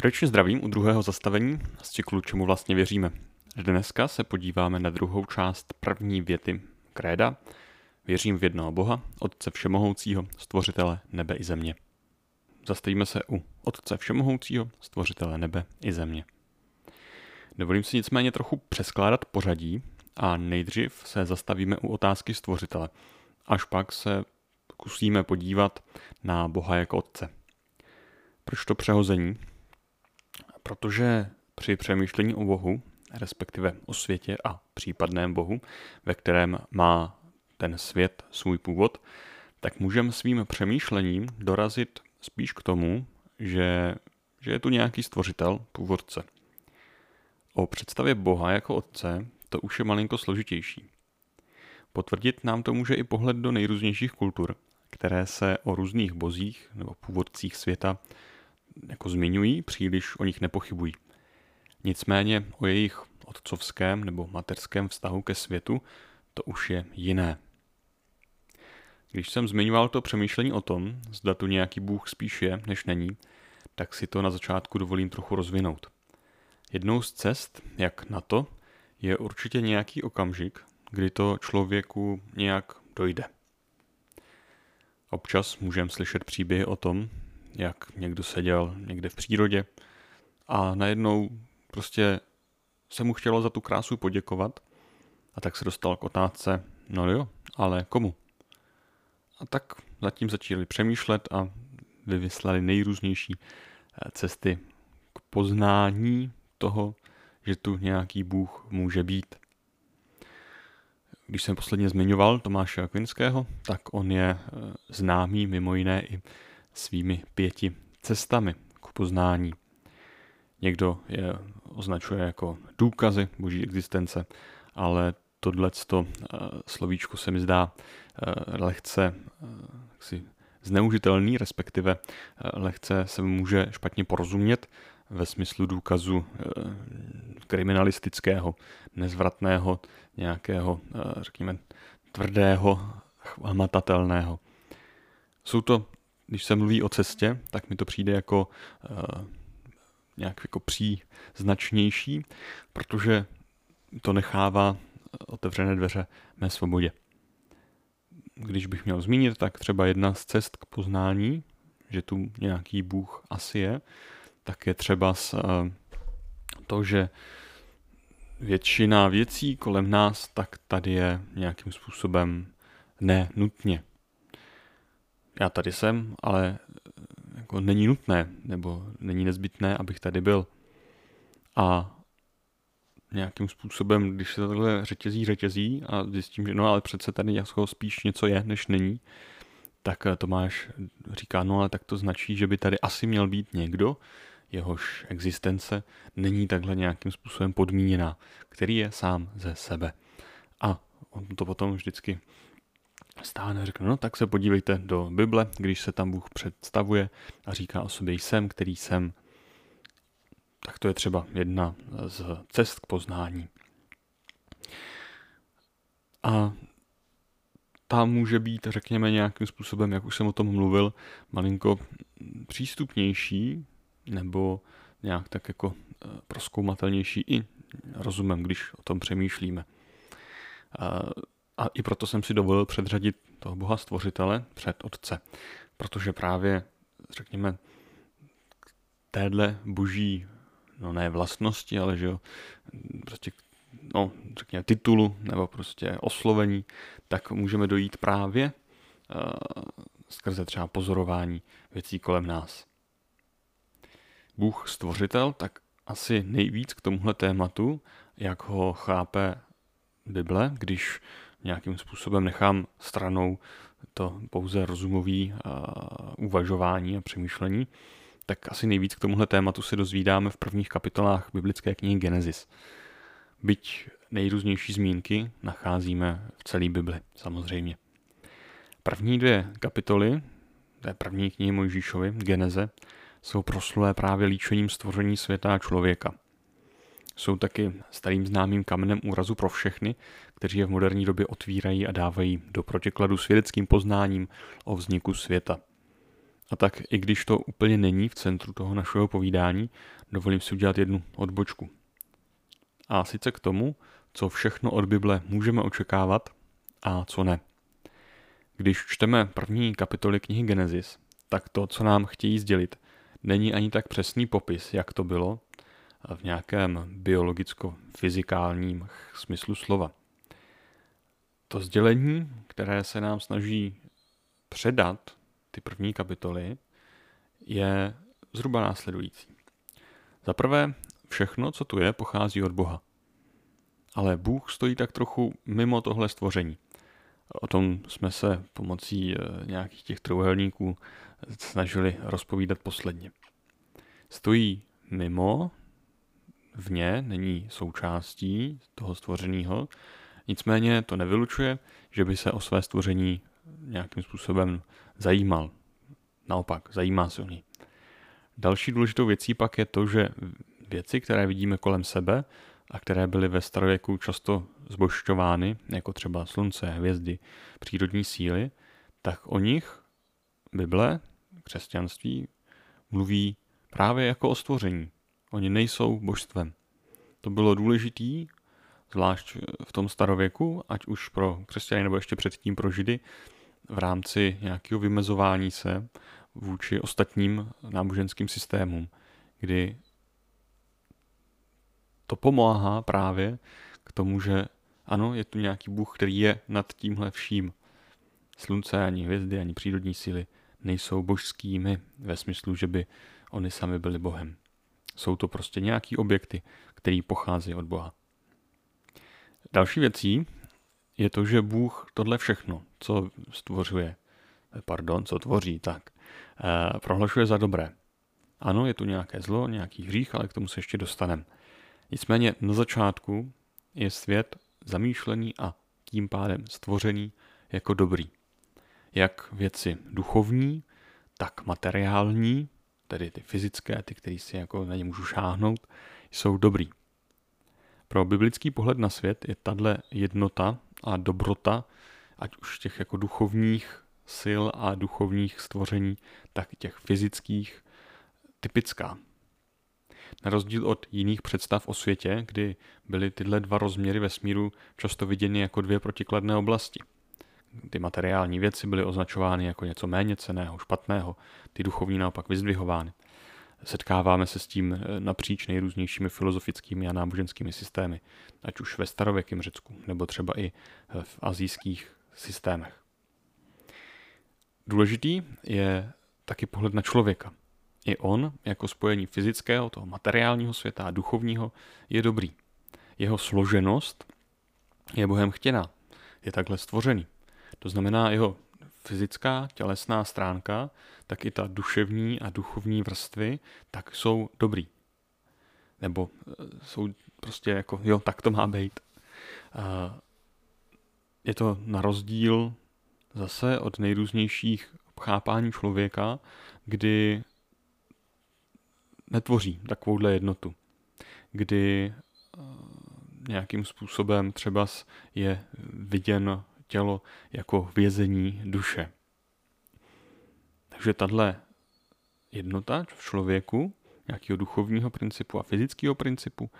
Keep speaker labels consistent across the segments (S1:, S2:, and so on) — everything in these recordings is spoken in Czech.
S1: Srdečně zdravím u druhého zastavení z cyklu Čemu vlastně věříme. Dneska se podíváme na druhou část první věty kréda. Věřím v jednoho Boha, Otce Všemohoucího, Stvořitele nebe i země. Zastavíme se u Otce Všemohoucího, Stvořitele nebe i země. Dovolím si nicméně trochu přeskládat pořadí a nejdřív se zastavíme u otázky Stvořitele, až pak se zkusíme podívat na Boha jako Otce. Proč to přehození? Protože při přemýšlení o Bohu, respektive o světě a případném Bohu, ve kterém má ten svět svůj původ, tak můžeme svým přemýšlením dorazit spíš k tomu, že, že je tu nějaký stvořitel, původce. O představě Boha jako Otce to už je malinko složitější. Potvrdit nám to může i pohled do nejrůznějších kultur, které se o různých bozích nebo původcích světa jako zmiňují, příliš o nich nepochybují. Nicméně o jejich otcovském nebo materském vztahu ke světu to už je jiné. Když jsem zmiňoval to přemýšlení o tom, zda tu nějaký Bůh spíš je, než není, tak si to na začátku dovolím trochu rozvinout. Jednou z cest, jak na to, je určitě nějaký okamžik, kdy to člověku nějak dojde. Občas můžeme slyšet příběhy o tom, jak někdo seděl někde v přírodě a najednou prostě se mu chtělo za tu krásu poděkovat a tak se dostal k otázce, no jo, ale komu? A tak zatím začali přemýšlet a vyvyslali nejrůznější eh, cesty k poznání toho, že tu nějaký Bůh může být. Když jsem posledně zmiňoval Tomáše Akvinského, tak on je eh, známý mimo jiné i svými pěti cestami k poznání. Někdo je označuje jako důkazy boží existence, ale tohle uh, slovíčko se mi zdá uh, lehce uh, si zneužitelný, respektive lehce se může špatně porozumět ve smyslu důkazu kriminalistického, nezvratného, nějakého, řekněme, tvrdého, hmatatelného. Jsou to když se mluví o cestě, tak mi to přijde jako uh, nějak jako příznačnější, protože to nechává otevřené dveře mé svobodě. Když bych měl zmínit, tak třeba jedna z cest k poznání, že tu nějaký Bůh asi je, tak je třeba s, uh, to, že většina věcí kolem nás, tak tady je nějakým způsobem nenutně já tady jsem, ale jako není nutné nebo není nezbytné, abych tady byl. A nějakým způsobem, když se takhle řetězí, řetězí a zjistím, že no ale přece tady jako spíš něco je, než není, tak Tomáš říká, no ale tak to značí, že by tady asi měl být někdo, jehož existence není takhle nějakým způsobem podmíněná, který je sám ze sebe. A on to potom vždycky stáhne a řekne, no tak se podívejte do Bible, když se tam Bůh představuje a říká o sobě jsem, který jsem, tak to je třeba jedna z cest k poznání. A ta může být, řekněme, nějakým způsobem, jak už jsem o tom mluvil, malinko přístupnější nebo nějak tak jako eh, proskoumatelnější i rozumem, když o tom přemýšlíme. A i proto jsem si dovolil předřadit toho Boha stvořitele před Otce. Protože právě, řekněme, téhle boží, no ne vlastnosti, ale že jo, prostě no, řekněme, titulu nebo prostě oslovení, tak můžeme dojít právě uh, skrze třeba pozorování věcí kolem nás. Bůh stvořitel, tak asi nejvíc k tomuhle tématu, jak ho chápe Bible, když nějakým způsobem nechám stranou to pouze rozumový uvažování a přemýšlení, tak asi nejvíc k tomuhle tématu se dozvídáme v prvních kapitolách biblické knihy Genesis. Byť nejrůznější zmínky nacházíme v celé Bibli, samozřejmě. První dvě kapitoly, té první knihy Mojžíšovi, Geneze, jsou proslulé právě líčením stvoření světa a člověka – jsou taky starým známým kamenem úrazu pro všechny, kteří je v moderní době otvírají a dávají do protikladu s vědeckým poznáním o vzniku světa. A tak i když to úplně není v centru toho našeho povídání, dovolím si udělat jednu odbočku. A sice k tomu, co všechno od Bible můžeme očekávat a co ne. Když čteme první kapitoly knihy Genesis, tak to, co nám chtějí sdělit, není ani tak přesný popis, jak to bylo v nějakém biologicko-fyzikálním smyslu slova. To sdělení, které se nám snaží předat ty první kapitoly, je zhruba následující. Za prvé, všechno, co tu je, pochází od Boha. Ale Bůh stojí tak trochu mimo tohle stvoření. O tom jsme se pomocí eh, nějakých těch trojuhelníků snažili rozpovídat posledně. Stojí mimo, vně, není součástí toho stvořeného, nicméně to nevylučuje, že by se o své stvoření nějakým způsobem zajímal. Naopak, zajímá se o něj. Další důležitou věcí pak je to, že věci, které vidíme kolem sebe a které byly ve starověku často zbošťovány, jako třeba slunce, hvězdy, přírodní síly, tak o nich Bible, křesťanství, mluví právě jako o stvoření. Oni nejsou božstvem. To bylo důležitý, zvlášť v tom starověku, ať už pro křesťany nebo ještě předtím pro židy, v rámci nějakého vymezování se vůči ostatním náboženským systémům, kdy to pomáhá právě k tomu, že ano, je tu nějaký Bůh, který je nad tímhle vším. Slunce, ani hvězdy, ani přírodní síly nejsou božskými ve smyslu, že by oni sami byli Bohem. Jsou to prostě nějaký objekty, který pochází od Boha. Další věcí je to, že Bůh tohle všechno, co stvořuje, pardon, co tvoří, tak eh, prohlašuje za dobré. Ano, je tu nějaké zlo, nějaký hřích, ale k tomu se ještě dostaneme. Nicméně na začátku je svět zamýšlený a tím pádem stvořený jako dobrý. Jak věci duchovní, tak materiální, tedy ty fyzické, ty, které si jako na ně můžu šáhnout, jsou dobrý. Pro biblický pohled na svět je tahle jednota a dobrota, ať už těch jako duchovních sil a duchovních stvoření, tak i těch fyzických, typická. Na rozdíl od jiných představ o světě, kdy byly tyhle dva rozměry vesmíru často viděny jako dvě protikladné oblasti. Ty materiální věci byly označovány jako něco méně ceného, špatného, ty duchovní naopak vyzdvihovány. Setkáváme se s tím eh, napříč nejrůznějšími filozofickými a náboženskými systémy, ať už ve starověkém Řecku, nebo třeba i eh, v azijských systémech. Důležitý je taky pohled na člověka. I on, jako spojení fyzického, toho materiálního světa a duchovního, je dobrý. Jeho složenost je Bohem chtěná. Je takhle stvořený. To znamená, jeho fyzická, tělesná stránka, tak i ta duševní a duchovní vrstvy, tak jsou dobrý. Nebo eh, jsou prostě jako, jo, tak to má být. Je to na rozdíl zase od nejrůznějších chápání člověka, kdy netvoří takovouhle jednotu. Kdy eh, nějakým způsobem třeba je viděn tělo jako vězení duše. Takže tahle jednota v člověku, nějakého duchovního principu a fyzického principu,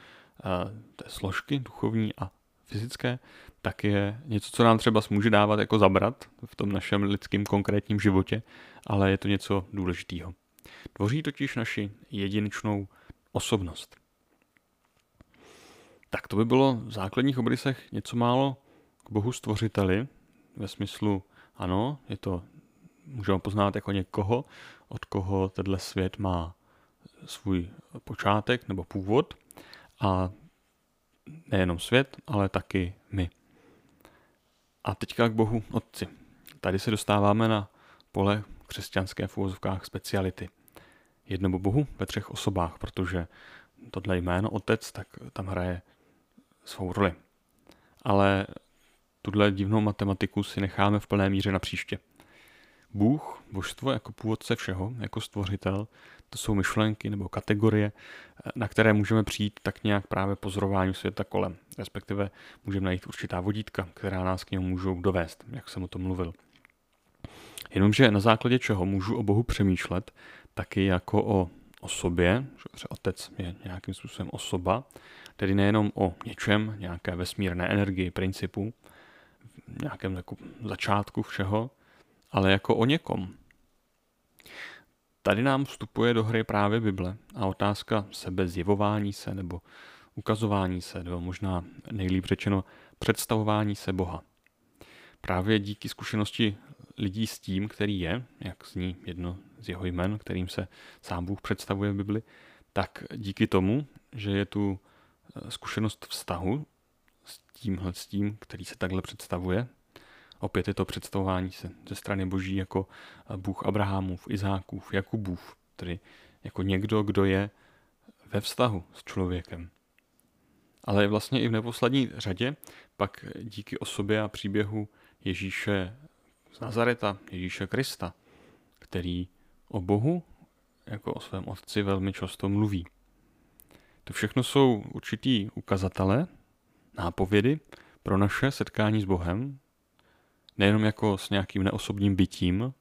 S1: té složky duchovní a fyzické, tak je něco, co nám třeba může dávat jako zabrat v tom našem lidském konkrétním životě, ale je to něco důležitého. Tvoří totiž naši jedinečnou osobnost. Tak to by bylo v základních obrysech něco málo Bohu stvořiteli, ve smyslu, ano, je to, můžeme poznat jako někoho, od koho tenhle svět má svůj počátek nebo původ a nejenom svět, ale taky my. A teďka k Bohu Otci. Tady se dostáváme na pole křesťanské v úvozovkách speciality. Jednomu Bohu ve třech osobách, protože tohle jméno Otec, tak tam hraje svou roli. Ale tuhle divnou matematiku si necháme v plné míře na příště. Bůh, božstvo jako původce všeho, jako stvořitel, to jsou myšlenky nebo kategorie, na které můžeme přijít tak nějak právě pozorování světa kolem. Respektive můžeme najít určitá vodítka, která nás k němu můžou dovést, jak jsem o tom mluvil. Jenomže na základě čeho můžu o Bohu přemýšlet, taky jako o osobě, že otec je nějakým způsobem osoba, tedy nejenom o něčem, nějaké vesmírné energii, principu, nějakém jako začátku všeho, ale jako o někom. Tady nám vstupuje do hry právě Bible a otázka sebezjevování se nebo ukazování se, nebo možná nejlíp řečeno představování se Boha. Právě díky zkušenosti lidí s tím, který je, jak zní jedno z jeho jmen, kterým se sám Bůh představuje v Bibli, tak díky tomu, že je tu eh, zkušenost vztahu s tímhle s tím, který se takhle představuje, opět je to představování se ze strany Boží jako eh, Bůh Abrahamův, Izákův, Jakubův, tedy jako někdo, kdo je ve vztahu s člověkem. Ale vlastně i v neposlední řadě pak díky osobě a příběhu Ježíše z Nazareta, Ježíše Krista, který o Bohu jako o svém otci velmi často mluví. To všechno jsou určitý ukazatele, nápovědy pro naše setkání s Bohem, nejenom jako s nějakým neosobním bytím,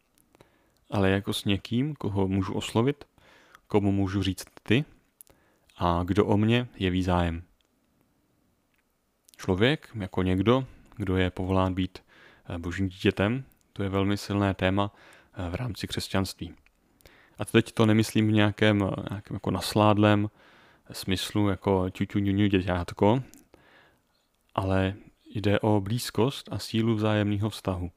S1: ale jako s někým, koho můžu oslovit, komu můžu říct ty a kdo o mě jeví zájem. Člověk jako někdo, kdo je povolán být eh, božím dítětem, to je velmi silné téma eh, v rámci křesťanství. A teď to nemyslím v nějakém, eh, nějakém jako nasládlém smyslu, jako ťuťu ňuňu děťátko, ale jde o blízkost a sílu vzájemného vztahu.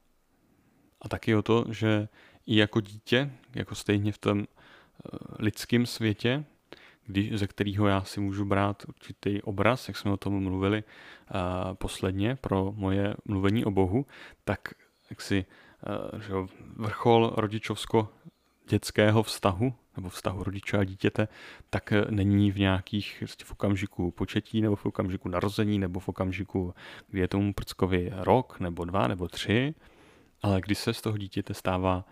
S1: A taky o to, že i jako dítě, jako stejně v tom lidském světě, kdy, ze kterého já si můžu brát určitý obraz, jak jsme o tom mluvili uh, posledně pro moje mluvení o Bohu, tak jak si uh, že vrchol rodičovsko dětského vztahu, nebo vztahu rodiče a dítěte, tak není v nějakých prostě v okamžiku početí, nebo v okamžiku narození, nebo v okamžiku, kdy je tomu prckovi rok, nebo dva, nebo tři, ale kdy se z toho dítěte stává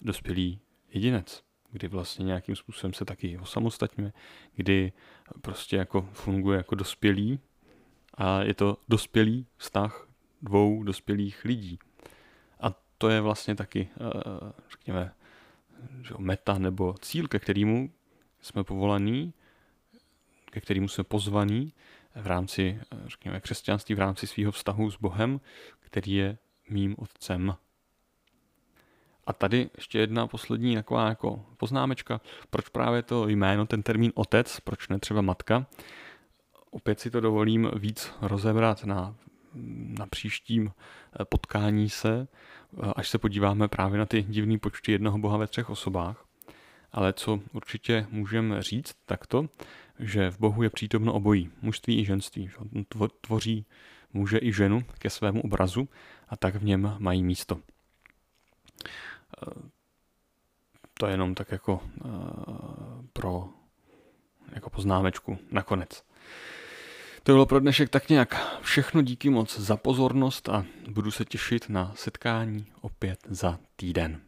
S1: dospělý jedinec kdy vlastně nějakým způsobem se taky osamostatňuje, kdy prostě jako funguje jako dospělý a je to dospělý vztah dvou dospělých lidí. A to je vlastně taky, eh, řekněme, meta nebo cíl, ke kterému jsme povolaní, ke kterému jsme pozvaní v rámci, řekněme, křesťanství, v rámci svého vztahu s Bohem, který je mým otcem. A tady ještě jedna poslední taková jako poznámečka, proč právě to jméno, ten termín otec, proč ne třeba matka. Opět si to dovolím víc rozebrat na, na příštím eh, potkání se, eh, až se podíváme právě na ty divné počty jednoho boha ve třech osobách. Ale co určitě můžeme říct takto, že v Bohu je přítomno obojí, mužství i ženství. On tvoří muže i ženu ke svému obrazu a tak v něm mají místo to je jenom tak jako pro jako poznámečku nakonec. To bylo pro dnešek tak nějak všechno. Díky moc za pozornost a budu se těšit na setkání opět za týden.